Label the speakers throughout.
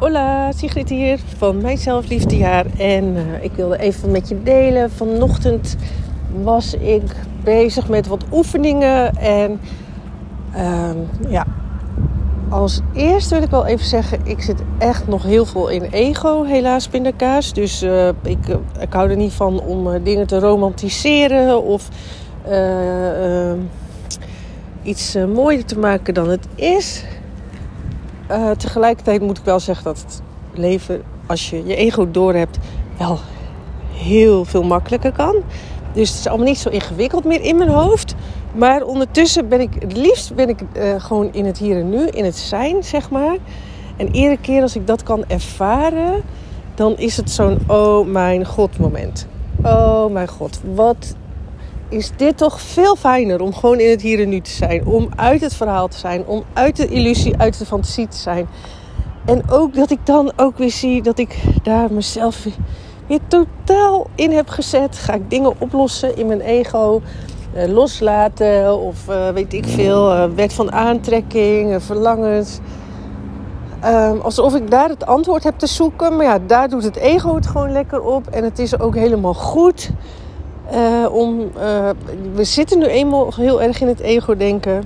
Speaker 1: Hola, Sigrid hier van Mijn Zelfliefdejaar. En uh, ik wilde even met je delen. Vanochtend was ik bezig met wat oefeningen. En uh, ja, als eerste wil ik wel even zeggen... ik zit echt nog heel veel in ego, helaas, pindakaas. Dus uh, ik, ik hou er niet van om dingen te romantiseren... of iets mooier te maken dan het is... Uh, tegelijkertijd moet ik wel zeggen dat het leven, als je je ego door hebt, wel heel veel makkelijker kan. Dus het is allemaal niet zo ingewikkeld meer in mijn hoofd. Maar ondertussen ben ik, het liefst ben ik uh, gewoon in het hier en nu, in het zijn, zeg maar. En iedere keer als ik dat kan ervaren, dan is het zo'n oh mijn god moment. Oh mijn god, wat is dit toch veel fijner om gewoon in het hier en nu te zijn. Om uit het verhaal te zijn. Om uit de illusie, uit de fantasie te zijn. En ook dat ik dan ook weer zie dat ik daar mezelf weer totaal in heb gezet. Ga ik dingen oplossen in mijn ego. Eh, loslaten of uh, weet ik veel. Uh, wet van aantrekking, verlangens. Ehm, alsof ik daar het antwoord heb te zoeken. Maar ja, daar doet het ego het gewoon lekker op. En het is ook helemaal goed. Uh, om, uh, we zitten nu eenmaal heel erg in het ego-denken.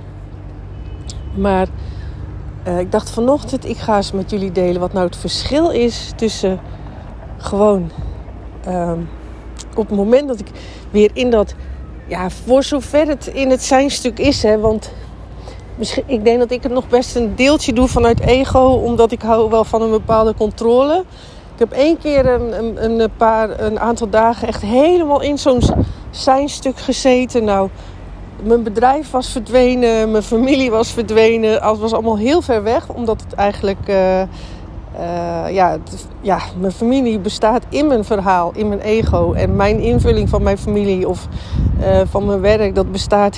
Speaker 1: Maar uh, ik dacht vanochtend, ik ga eens met jullie delen wat nou het verschil is tussen gewoon ehm, op het moment dat ik weer in dat, ja, voor zover het in het zijnstuk is, hè, want misschien, ik denk dat ik het nog best een deeltje doe vanuit ego, omdat ik hou wel van een bepaalde controle. Ik heb één keer een, een, een, paar, een aantal dagen echt helemaal in zo'n zijnstuk gezeten. Nou, mijn bedrijf was verdwenen, mijn familie was verdwenen. Het was allemaal heel ver weg, omdat het eigenlijk... Uh, uh, ja, ja, mijn familie bestaat in mijn verhaal, in mijn ego. En mijn invulling van mijn familie of uh, van mijn werk, dat bestaat...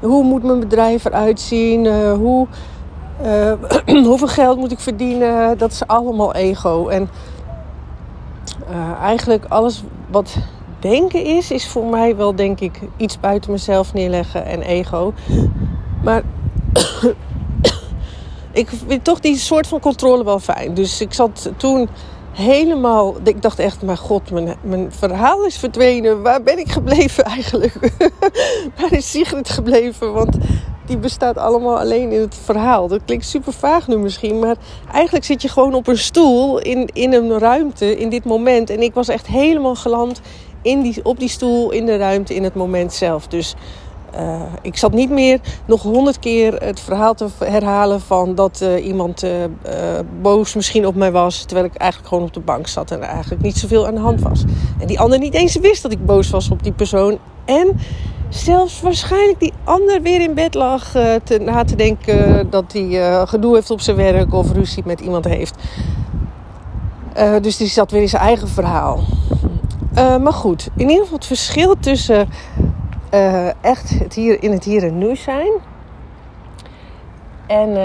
Speaker 1: Hoe moet mijn bedrijf eruit zien? hoe uh, hoeveel geld moet ik verdienen? Dat is allemaal ego. En uh, eigenlijk alles wat denken is, is voor mij wel denk ik iets buiten mezelf neerleggen en ego. Maar ik vind toch die soort van controle wel fijn. Dus ik zat toen helemaal. Ik dacht echt, mijn god, mijn, mijn verhaal is verdwenen. Waar ben ik gebleven eigenlijk? Waar is Sigrid gebleven? Want die bestaat allemaal alleen in het verhaal. Dat klinkt super vaag nu misschien, maar eigenlijk zit je gewoon op een stoel in, in een ruimte in dit moment. En ik was echt helemaal geland in die, op die stoel in de ruimte in het moment zelf. Dus uh, ik zat niet meer nog honderd keer het verhaal te herhalen van dat uh, iemand uh, boos misschien op mij was. Terwijl ik eigenlijk gewoon op de bank zat en er eigenlijk niet zoveel aan de hand was. En die ander niet eens wist dat ik boos was op die persoon. En zelfs waarschijnlijk die ander weer in bed lag te, na te denken dat hij uh, gedoe heeft op zijn werk of ruzie met iemand heeft. Dus die zat weer in zijn eigen verhaal. maar goed, in ieder geval het verschil tussen echt het hier, in het hier en nu zijn en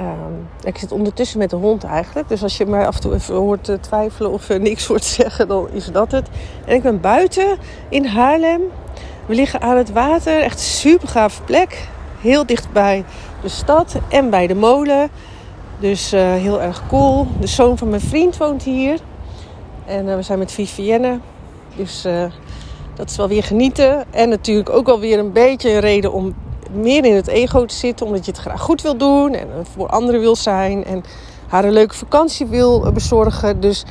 Speaker 1: Um, ik zit ondertussen met de hond eigenlijk. Dus als je mij af en toe even hoort twijfelen of niks hoort zeggen, dan is dat het. En ik ben buiten in Haarlem. We liggen aan het water. Echt een super gaaf plek. Heel dicht bij de stad en bij de molen. Dus uh, heel erg cool. De zoon van mijn vriend woont hier. En uh, we zijn met Vivienne. Dus dat is wel weer genieten. En natuurlijk ook wel weer een beetje een reden om meer in het ego te zitten, omdat je het graag goed wil doen en voor anderen wil zijn en haar een leuke vakantie wil bezorgen. Dus,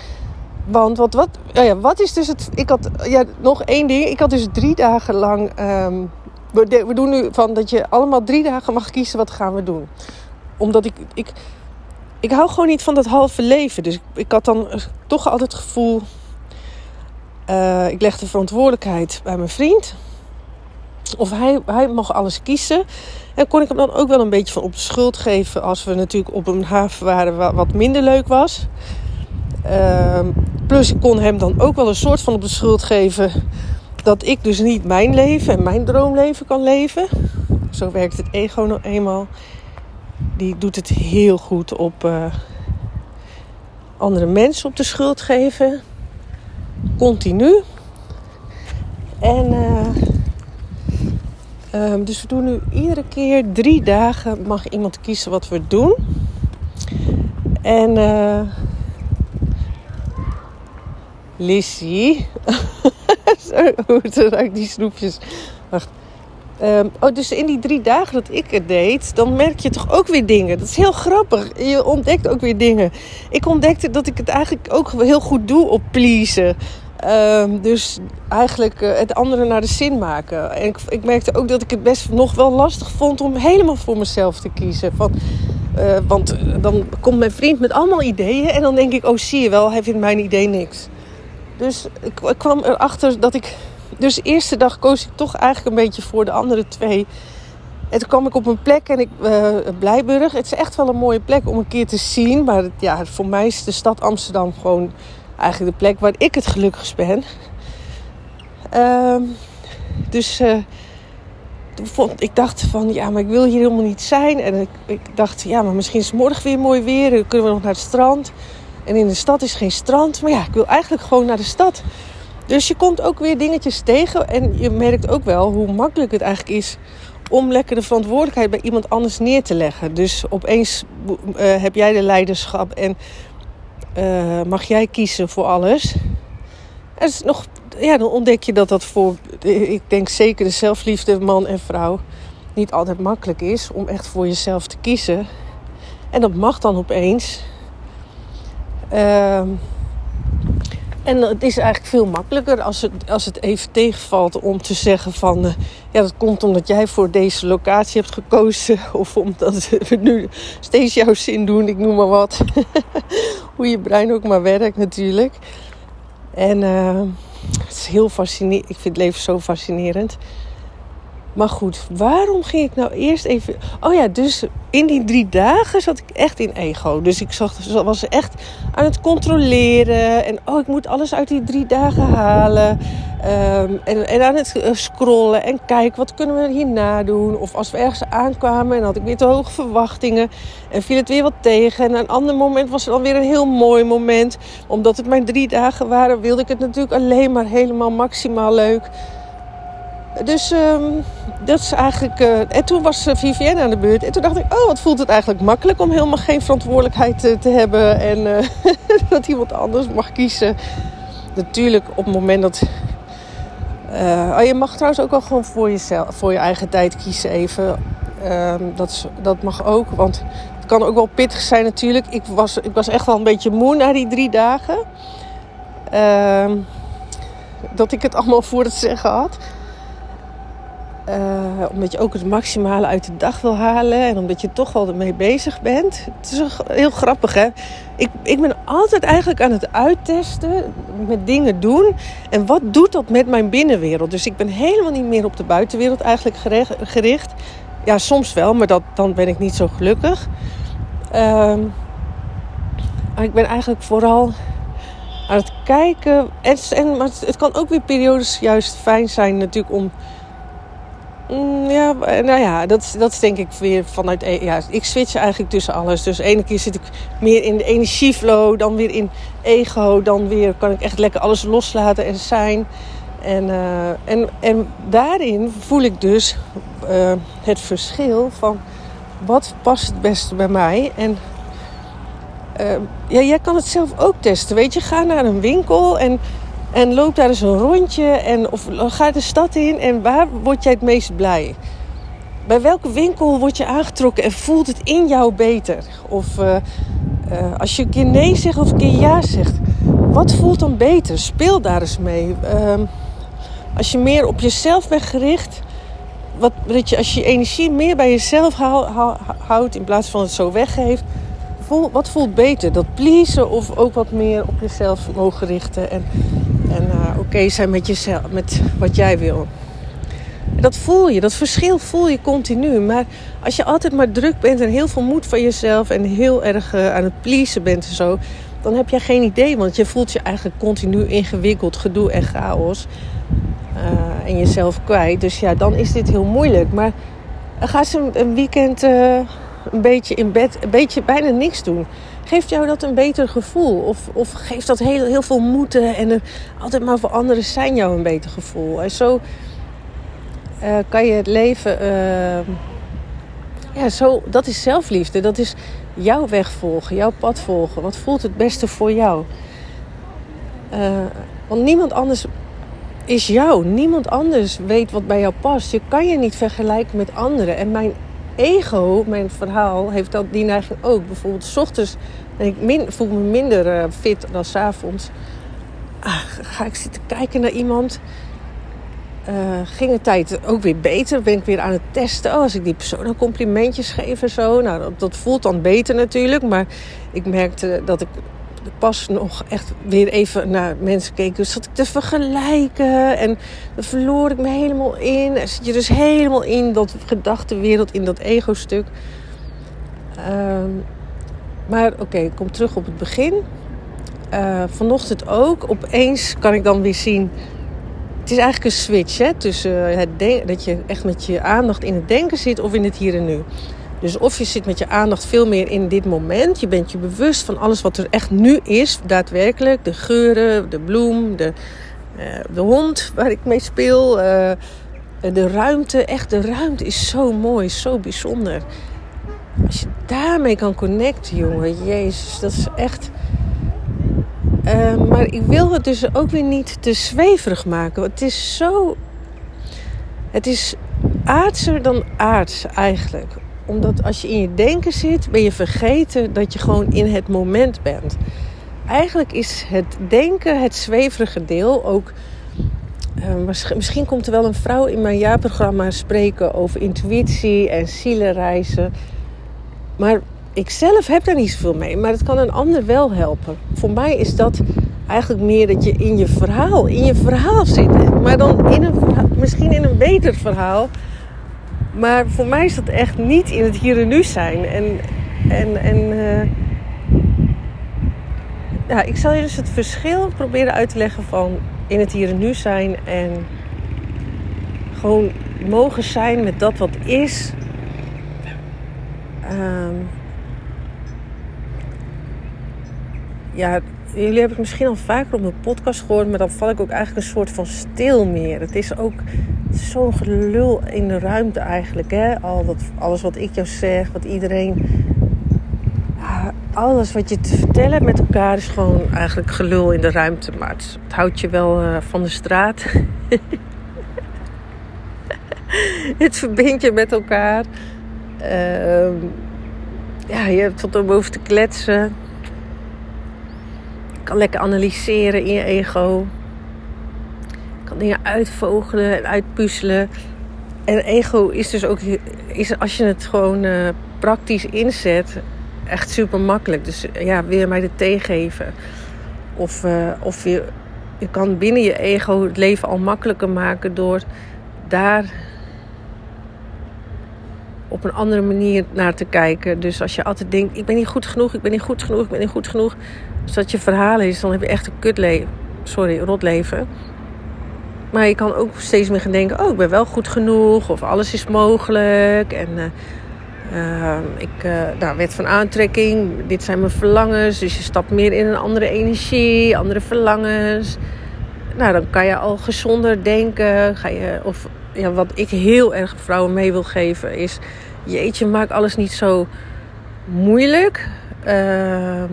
Speaker 1: want wat, wat, ja, wat is dus het. Ik had ja, nog één ding. Ik had dus drie dagen lang. Um, we, doen nu van dat je allemaal drie dagen mag kiezen wat gaan we doen. Omdat ik, ik, ik hou gewoon niet van dat halve leven. Dus ik, had dan toch altijd het gevoel. Uh, ik leg de verantwoordelijkheid bij mijn vriend. Of hij, hij mag alles kiezen. En kon ik hem dan ook wel een beetje van op de schuld geven. Als we natuurlijk op een haven waren wat minder leuk was. Uh, plus ik kon hem dan ook wel een soort van op de schuld geven. Dat ik dus niet mijn leven en mijn droomleven kan leven. Zo werkt het ego nou eenmaal. Die doet het heel goed op uh, andere mensen op de schuld geven. Continu. En... Uh, Um, dus we doen nu iedere keer drie dagen mag iemand kiezen wat we doen. En uh, Lissy. Hoe ruikt die snoepjes? Wacht. Um, oh, dus in die drie dagen dat ik het deed, dan merk je toch ook weer dingen. Dat is heel grappig. Je ontdekt ook weer dingen. Ik ontdekte dat ik het eigenlijk ook heel goed doe op pleasen. Um, dus eigenlijk uh, het andere naar de zin maken. En ik, ik, merkte ook dat ik het best nog wel lastig vond om helemaal voor mezelf te kiezen. Van, uh, want eh, dan komt mijn vriend met allemaal ideeën en dan denk ik, oh zie je wel, hij vindt mijn idee niks. Dus ik, kwam erachter dat ik dus de eerste dag koos ik toch eigenlijk een beetje voor de andere twee. En toen kwam ik op een plek en ik, Blijburg. Het is echt wel een mooie plek om een keer te zien. Maar ja, voor mij is de stad Amsterdam gewoon eigenlijk de plek waar ik het gelukkigst ben. Uh, dus uh, vond, ik dacht van ja, maar ik wil hier helemaal niet zijn. En ik, ik dacht ja, maar misschien is morgen weer mooi weer. Dan kunnen we nog naar het strand. En in de stad is geen strand. Maar ja, ik wil eigenlijk gewoon naar de stad. Dus je komt ook weer dingetjes tegen. En je merkt ook wel hoe makkelijk het eigenlijk is om lekker de verantwoordelijkheid bij iemand anders neer te leggen. Dus opeens uh, heb jij de leiderschap en uh, mag jij kiezen voor alles. En is nog, ja, dan ontdek je dat dat voor, ik denk zeker de zelfliefde man en vrouw, niet altijd makkelijk is om echt voor jezelf te kiezen. En dat mag dan opeens. Uh, en het is eigenlijk veel makkelijker als het, als het even tegenvalt om te zeggen van... Uh, ja, dat komt omdat jij voor deze locatie hebt gekozen. Of omdat we nu steeds jouw zin doen, ik noem maar wat. Hoe je brein ook maar werkt natuurlijk. En uh, het is heel fascinerend. Ik vind het leven zo fascinerend. Maar goed, waarom ging ik nou eerst even. Oh ja, dus in die drie dagen zat ik echt in ego. Dus ik zag, was echt aan het controleren. En oh, ik moet alles uit die drie dagen halen. Um, en, en aan het eh, scrollen en kijken, wat kunnen we hierna doen? Of als we ergens aankwamen en had ik weer te hoge verwachtingen. En viel het weer wat tegen. En een ander moment was er dan weer een heel mooi moment. Omdat het maar drie dagen waren, wilde ik het natuurlijk alleen maar helemaal maximaal leuk. Dus um, dat is eigenlijk. Uh, en toen was uh, Vivienne aan de beurt. En toen dacht ik: Oh, wat voelt het eigenlijk makkelijk om helemaal geen verantwoordelijkheid te, te hebben. En dat iemand anders mag kiezen. Natuurlijk op het moment dat. oh, je mag trouwens ook wel gewoon voor jezelf, voor je eigen tijd kiezen even. Ehm, dat, dat mag ook. Want het kan ook wel pittig zijn natuurlijk. Ik was, ik was echt wel een beetje moe na die drie dagen. Ehm, dat ik het allemaal voor het zeggen had. Uh, omdat je ook het maximale uit de dag wil halen. En omdat je toch wel ermee bezig bent. Het is heel grappig hè. Ik, ik ben altijd eigenlijk aan het uittesten. Met dingen doen. En wat doet dat met mijn binnenwereld? Dus ik ben helemaal niet meer op de buitenwereld eigenlijk gericht. Ja, soms wel. Maar dat, dan ben ik niet zo gelukkig. Uh, ik ben eigenlijk vooral aan het kijken. En, en, maar het kan ook weer periodes juist fijn zijn natuurlijk om ja, nou ja, dat, dat is denk ik weer vanuit... E- ja, ik switch eigenlijk tussen alles. Dus ene keer zit ik meer in de energieflow, dan weer in ego. Dan weer kan ik echt lekker alles loslaten en zijn. En, uh, en, en daarin voel ik dus uh, het verschil van wat past het beste bij mij. En ja, jij kan het zelf ook testen. Weet je, ga naar een winkel en en loop daar eens een rondje. En, of ga de stad in. En waar word jij het meest blij? Bij welke winkel word je aangetrokken en voelt het in jou beter? Of uh, uh, als je een keer nee zegt of een keer ja zegt. Wat voelt dan beter? Speel daar eens mee. Uh, als je meer op jezelf bent gericht. Wat, dat je, als je energie meer bij jezelf houdt in plaats van het zo weggeeft. Voel, wat voelt beter? Dat pleasen of ook wat meer op jezelf mogen richten? En en uh, oké zijn met jezelf, met wat jij wil. En dat voel je, dat verschil voel je continu. Maar als je altijd maar druk bent en heel veel moed van jezelf en heel erg uh, aan het pleasen bent en zo, dan heb je geen idee. Want je voelt je eigenlijk continu ingewikkeld, gedoe en chaos. Uh, en jezelf kwijt. Dus ja, dan is dit heel moeilijk. Maar ga eens een, een weekend een beetje in bed, een beetje bijna niks doen. Geeft jou dat een beter gevoel? Of, of geeft dat heel, heel veel moeten en altijd maar voor anderen zijn jou een beter gevoel? En zo uh, kan je het leven uh, ja, zo, dat is zelfliefde. Dat is jouw weg volgen, jouw pad volgen. Wat voelt het beste voor jou? Uh, want niemand anders is jou. Niemand anders weet wat bij jou past. Je kan je niet vergelijken met anderen. En mijn ego, mijn verhaal, heeft dat, die neiging ook. Bijvoorbeeld, s ochtends ben ik voel me minder uh, fit dan s avonds. Ah, ga ik zitten kijken naar iemand. Uh, ging de tijd ook weer beter. Ben ik weer aan het testen. Oh, als ik die persoon complimentjes geef en zo. Nou, dat, dat voelt dan beter natuurlijk. Maar ik merkte dat ik pas nog echt weer even naar mensen keek. Dus zat ik te vergelijken. En dan verloor ik me helemaal in. En zit je dus helemaal in dat gedachtenwereld, in dat ego-stuk. Ehm, maar oké, ik kom terug op het begin. Uh, vanochtend ook. Opeens kan ik dan weer zien. Het is eigenlijk een switch hè, tussen het dat je echt met je aandacht in het denken zit of in het hier en nu. Dus of je zit met je aandacht veel meer in dit moment. Je bent je bewust van alles wat er echt nu is, daadwerkelijk. De geuren, de bloem, de, uh, de hond waar ik mee speel. Uh, de ruimte, echt de ruimte is zo mooi, zo bijzonder. Als je daarmee kan connecten, jongen, jezus, dat is echt... Uh, maar ik wil het dus ook weer niet te zweverig maken. Het is zo... Het is aardser dan aards eigenlijk omdat als je in je denken zit, ben je vergeten dat je gewoon in het moment bent. Eigenlijk is het denken het zweverige deel ook. Uh, misschien komt er wel een vrouw in mijn jaarprogramma spreken over intuïtie en zielenreizen. Maar ik zelf heb daar niet zoveel mee. Maar het kan een ander wel helpen. Voor mij is dat eigenlijk meer dat je in je verhaal, in je verhaal zit. Maar dan in een misschien in een beter verhaal maar voor mij is dat echt niet in het hier en nu zijn. En, en, en uh, ja, ik zal je dus het verschil proberen uit te leggen van in het hier en nu zijn en gewoon mogen zijn met dat wat is. Um, ja, jullie hebben het misschien al vaker op mijn podcast gehoord, maar dan val ik ook eigenlijk een soort van stil meer. Het is ook zo'n gelul in de ruimte eigenlijk. Hè? Al dat, alles wat ik jou zeg, wat iedereen. alles wat je te vertellen met elkaar is gewoon eigenlijk gelul in de ruimte. Maar het, houdt je wel uh, van de straat. het verbindt je met elkaar. Uh, ja, je hebt tot om over te kletsen. Kan lekker analyseren in je ego kan dingen uitvogelen en uitpuzzelen. En ego is dus ook, is als je het gewoon uh, praktisch inzet, echt super makkelijk. Dus ja, wil je mij de thee geven? Of, uh, of je, je kan binnen je ego het leven al makkelijker maken door daar op een andere manier naar te kijken. Dus als je altijd denkt, ik ben niet goed genoeg, ik ben niet goed genoeg, ik ben niet goed genoeg. Als dat je verhaal is, dan heb je echt een kutleven. Sorry, rotleven. Maar je kan ook steeds meer gaan denken: oh, ik ben wel goed genoeg. Of alles is mogelijk. En uh, ik, uh, nou, wet van aantrekking. Dit zijn mijn verlangens. Dus je stapt meer in een andere energie, andere verlangens. Nou, dan kan je al gezonder denken. Ga je, of ja, wat ik heel erg vrouwen mee wil geven is: jeetje, maak alles niet zo moeilijk. Uh,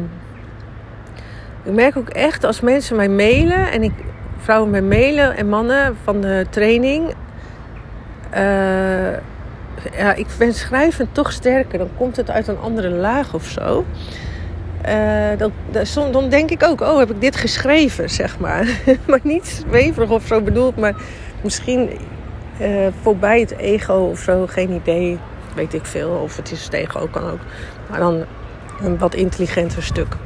Speaker 1: ik merk ook echt als mensen mij mailen en ik vrouwen mij mailen en mannen van de training. Uh, ja, ik ben schrijvend toch sterker. Dan komt het uit een andere laag of zo. Uh, dan, dan denk ik ook, oh, heb ik dit geschreven, zeg maar. maar niet zweverig of zo bedoeld, maar misschien uh, voorbij het ego of zo, geen idee. Weet ik veel. Of het is het ego, kan ook. Maar dan een wat intelligenter stuk.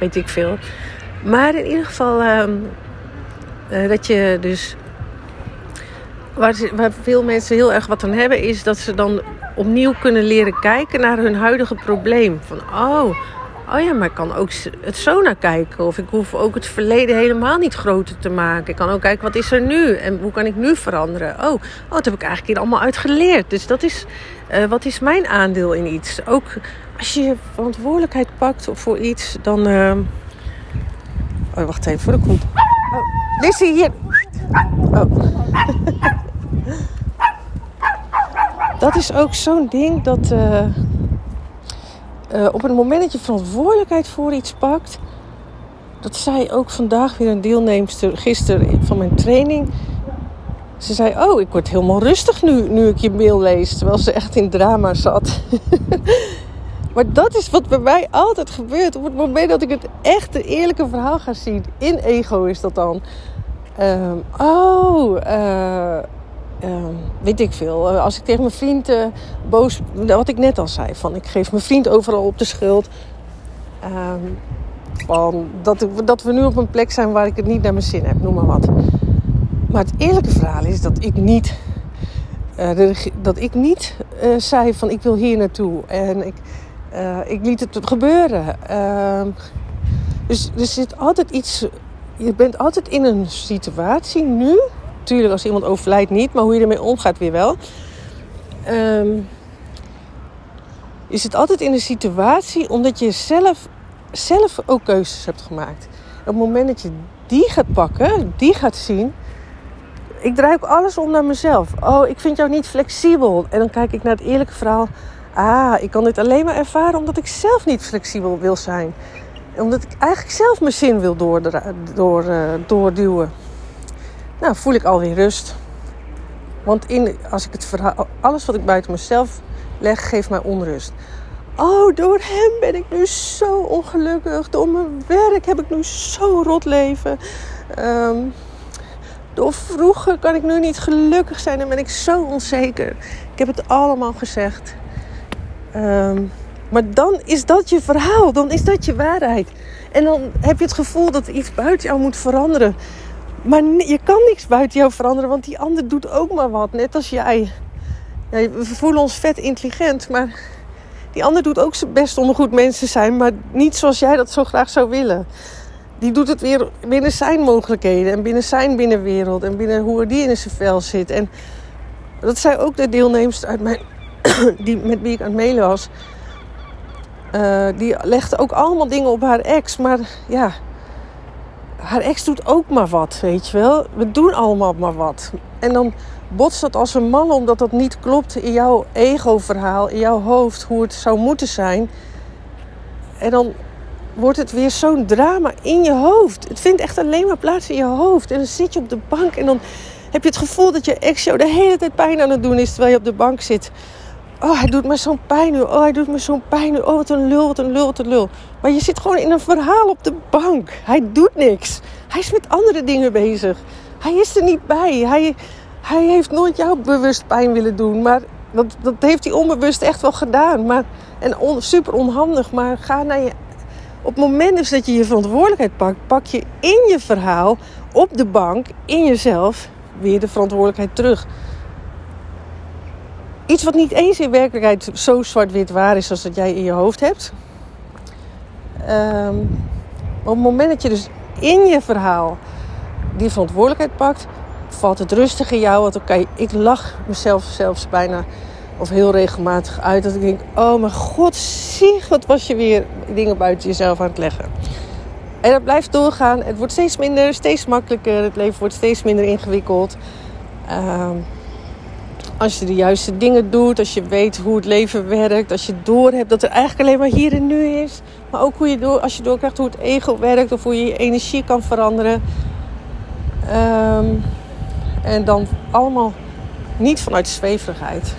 Speaker 1: Weet ik veel. Maar in ieder geval, uh, uh, dat je dus. Waar, waar, veel mensen heel erg wat aan hebben, is dat ze dan opnieuw kunnen leren kijken naar hun huidige probleem. Van oh, oh ja, maar ik kan ook het zo naar kijken. Of ik hoef ook het verleden helemaal niet groter te maken. Ik kan ook kijken wat is er nu en hoe kan ik nu veranderen. Oh, oh dat heb ik eigenlijk hier allemaal uitgeleerd. Dus dat is, uh, wat is mijn aandeel in iets? Ook als je verantwoordelijkheid pakt voor iets, dan. Uh... Oh, wacht even, voor de komt. Oh. Lizzie, hier. Oh. dat is ook zo'n ding dat uh, uh, op het moment dat je verantwoordelijkheid voor iets pakt, dat zei ook vandaag weer een deelnemster gisteren van mijn training. Ze zei: Oh, ik word helemaal rustig nu, nu ik je mail lees. Terwijl ze echt in drama zat. maar dat is wat bij mij altijd gebeurt. Op het moment dat ik het echte, eerlijke verhaal ga zien. In ego is dat dan. Um, oh, uh, uh, weet ik veel. Eh, als ik tegen mijn vriend uh, boos... Wat ik net al zei. Van ik geef mijn vriend overal op de schuld. Um, van dat, dat we nu op een plek zijn waar ik het niet naar mijn zin heb. Noem maar wat. Maar het eerlijke verhaal is dat ik niet, uh, dat ik niet zei van ik wil hier naartoe. En ik, ik liet het gebeuren. Ehm, dus er zit altijd iets. Je bent altijd in een situatie nu. Tuurlijk, als iemand overlijdt niet, maar hoe je ermee omgaat weer wel. Um, je zit altijd in een situatie omdat je zelf, zelf ook keuzes hebt gemaakt. Op het moment dat je die gaat pakken, die gaat zien, ik draai ook alles om naar mezelf. Oh, ik vind jou niet flexibel. En dan kijk ik naar het eerlijke verhaal. Ah, ik kan dit alleen maar ervaren omdat ik zelf niet flexibel wil zijn. Omdat ik eigenlijk zelf mijn zin wil door, uh, doorduwen. Nou, voel ik alweer rust. Want in, als ik het verhaal, alles wat ik buiten mezelf leg, geeft mij onrust. Oh, door hem ben ik nu zo ongelukkig. Door mijn werk heb ik nu zo'n rot leven. Um, door vroeger kan ik nu niet gelukkig zijn en ben ik zo onzeker. Ik heb het allemaal gezegd. Um, maar dan is dat je verhaal, dan is dat je waarheid. En dan heb je het gevoel dat iets buiten jou moet veranderen. Maar je kan niks buiten jou veranderen, want die ander doet ook maar wat. Net als jij. We voelen ons vet intelligent, maar die ander doet ook zijn best om een goed mens te zijn, maar niet zoals jij dat zo graag zou willen die doet het weer binnen zijn mogelijkheden en binnen zijn binnenwereld en binnen hoe die in zijn vel zit. En dat zei ook de deelnemers uit mijn, die, met wie ik aan het mailen was. Uh, die legde ook allemaal dingen op haar ex. Maar ja, haar ex doet ook maar wat, weet je wel. We doen allemaal maar wat. En dan botst dat als een man omdat dat niet klopt in jouw ego-verhaal, in jouw hoofd, hoe het zou moeten zijn. En dan wordt het weer zo'n drama in je hoofd. Het vindt echt alleen maar plaats in je hoofd. En dan zit je op de bank en dan heb je het gevoel dat je ex jou de hele tijd pijn aan het doen is terwijl je op de bank zit. Oh, hij doet me zo'n pijn nu. Oh, hij doet me zo'n pijn nu. Oh, wat een lul, wat een lul, wat een lul. Maar je zit gewoon in een verhaal op de bank. Hij doet niks. Hij is met andere dingen bezig. Hij is er niet bij. Hij, hij heeft nooit jou bewust pijn willen doen. Maar dat, dat heeft hij onbewust echt wel gedaan. Maar, en super onhandig. Maar ga naar je op het moment dus dat je je verantwoordelijkheid pakt, pak je in je verhaal, op de bank, in jezelf, weer de verantwoordelijkheid terug. Iets wat niet eens in werkelijkheid zo zwart-wit waar is als dat jij in je hoofd hebt. Um, op het moment dat je dus in je verhaal die verantwoordelijkheid pakt, valt het rustig in jou. Want oké, ik lach mezelf zelfs bijna of heel regelmatig uit dat ik denk: Oh mijn god, zie wat was je weer dingen buiten jezelf aan het leggen. En dat blijft doorgaan. Het wordt steeds minder, steeds makkelijker. Het leven wordt steeds minder ingewikkeld. Uh, als je de juiste dingen doet, als je weet hoe het leven werkt, als je doorhebt dat er eigenlijk alleen maar hier en nu is. Maar ook hoe je door, als je doorkrijgt hoe het ego werkt of hoe je je energie kan veranderen. Um, en dan allemaal niet vanuit zweverigheid.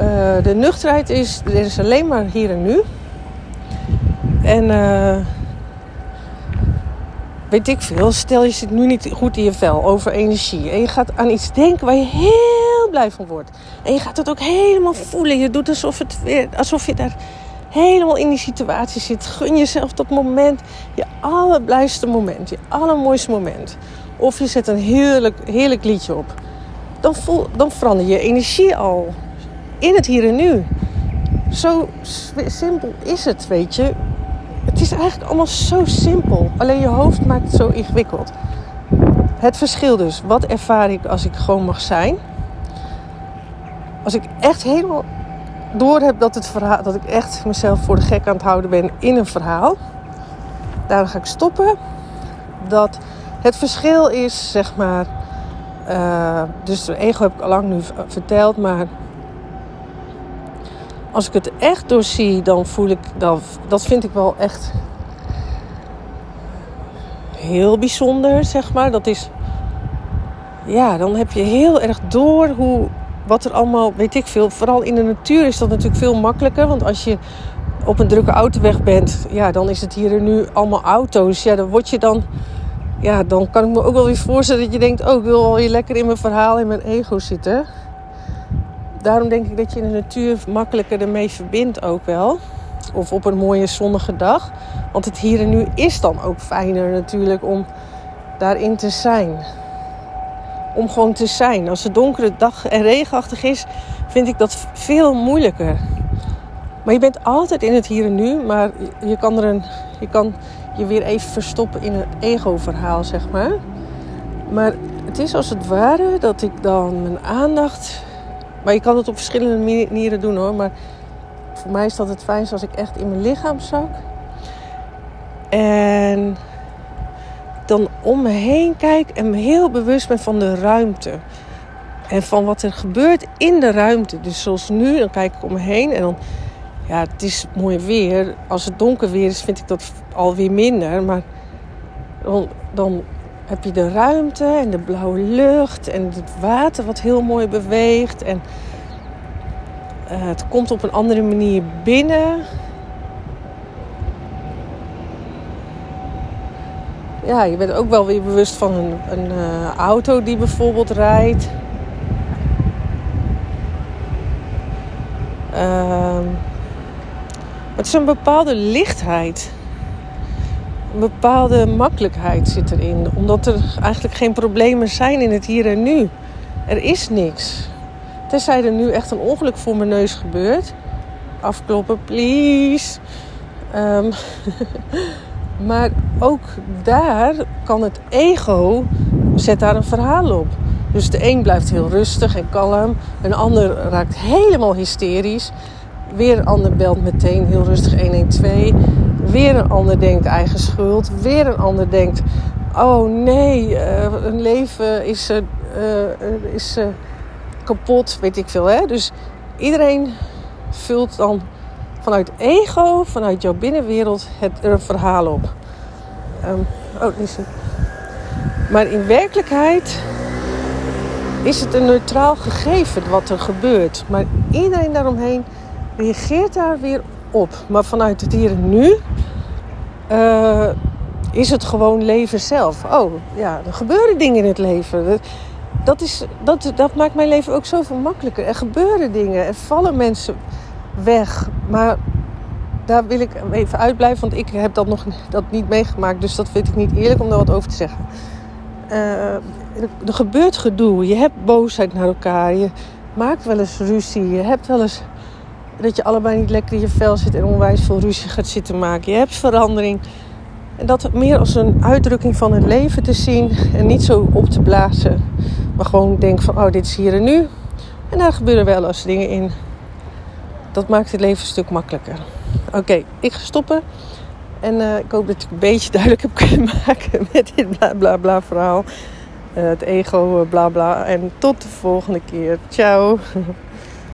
Speaker 1: Uh, de nuchterheid is, er is alleen maar hier en nu. En uh, weet ik veel, stel je zit nu niet goed in je vel over energie. En je gaat aan iets denken waar je heel blij van wordt. En je gaat het ook helemaal voelen. Je doet alsof, het weer, alsof je daar helemaal in die situatie zit. Gun jezelf dat moment, je allerblijste moment, je allermooiste moment. Of je zet een heerlijk, heerlijk liedje op. Dan, voel, dan verander je energie al in het hier en nu. Zo simpel is het, weet je. Het is eigenlijk allemaal zo simpel. Alleen je hoofd maakt het zo ingewikkeld. Het verschil dus. Wat ervaar ik als ik gewoon mag zijn? Als ik echt helemaal door heb dat, het verhaal, dat ik echt mezelf voor de gek aan het houden ben in een verhaal. Daar ga ik stoppen. Dat het verschil is, zeg maar, Uh, dus de ego heb ik al lang nu verteld, maar als ik het echt doorzie, dan voel ik dat, dat vind ik wel echt heel bijzonder, zeg maar. Dat is, ja, dan heb je heel erg door hoe, wat er allemaal, weet ik veel. Vooral in de natuur is dat natuurlijk veel makkelijker. Want als je op een drukke autoweg bent, ja, dan is het hier en nu allemaal auto's. Ja, dan word je dan, ja, dan kan ik me ook wel weer voorstellen dat je denkt, oh, ik wil wel hier lekker in mijn verhaal, in mijn ego zitten. Daarom denk ik dat je de natuur makkelijker ermee verbindt ook wel. Of op een mooie zonnige dag. Want het hier en nu is dan ook fijner natuurlijk om daarin te zijn. Om gewoon te zijn. Als het donkere dag en regenachtig is, vind ik dat veel moeilijker. Maar je bent altijd in het hier en nu, maar je kan, er een, je, kan je weer even verstoppen in het ego-verhaal, zeg maar. Maar het is als het ware dat ik dan mijn aandacht. Maar je kan het op verschillende manieren doen hoor. Maar voor mij is dat het fijnst als ik echt in mijn lichaam zak. En dan om me heen kijk en me heel bewust ben van de ruimte. En van wat er gebeurt in de ruimte. Dus zoals nu, dan kijk ik om me heen en dan... Ja, het is mooi weer. Als het donker weer is, vind ik dat alweer minder. Maar dan, dan heb je de ruimte en de blauwe lucht en het water wat heel mooi beweegt. En uh, het komt op een andere manier binnen. Ja, je bent ook wel weer bewust van een, een uh, auto die bijvoorbeeld rijdt. Uh, het is een bepaalde lichtheid. Een bepaalde makkelijkheid zit erin. Omdat er eigenlijk geen problemen zijn in het hier en nu. Er is niks. Tenzij er nu echt een ongeluk voor mijn neus gebeurt. Afkloppen, please. Um, maar ook daar kan het ego zet daar een verhaal op. Dus de een blijft heel rustig en kalm. Een ander raakt helemaal hysterisch. Weer een ander belt meteen heel rustig 112. Weer een ander denkt eigen schuld. Weer een ander denkt: oh nee, uh, een leven is, uh, uh, is kapot, weet ik veel. Hè? Dus iedereen vult dan vanuit ego, vanuit jouw binnenwereld, het, er een verhaal op. Um, oh, is het. Maar in werkelijkheid is het een neutraal gegeven wat er gebeurt. Maar iedereen daaromheen reageert daar weer op. Maar vanuit het hier en nu uh, is het gewoon leven zelf. Oh, ja, er gebeuren dingen in het leven dat, is, dat, dat maakt mijn leven ook zoveel makkelijker. Er gebeuren dingen, er vallen mensen weg. Maar daar wil ik even uitblijven, want ik heb dat nog dat niet meegemaakt. Dus dat vind ik niet eerlijk om daar wat over te zeggen. Uh, er gebeurt gedoe. Je hebt boosheid naar elkaar. Je maakt wel eens ruzie. Je hebt wel eens dat je allebei niet lekker in je vel zit en onwijs veel ruzie gaat zitten maken. Je hebt verandering. En dat meer als een uitdrukking van het leven te zien en niet zo op te blazen. Maar gewoon denk van, oh, dit is hier en nu. En daar gebeuren wel eens dingen in. Dat maakt het leven een stuk makkelijker. Oké, ik ga stoppen. En uh, ik hoop dat ik een beetje duidelijk heb kunnen maken met dit bla bla bla verhaal. Uh, het ego, uh, bla bla. En tot de volgende keer. Ciao.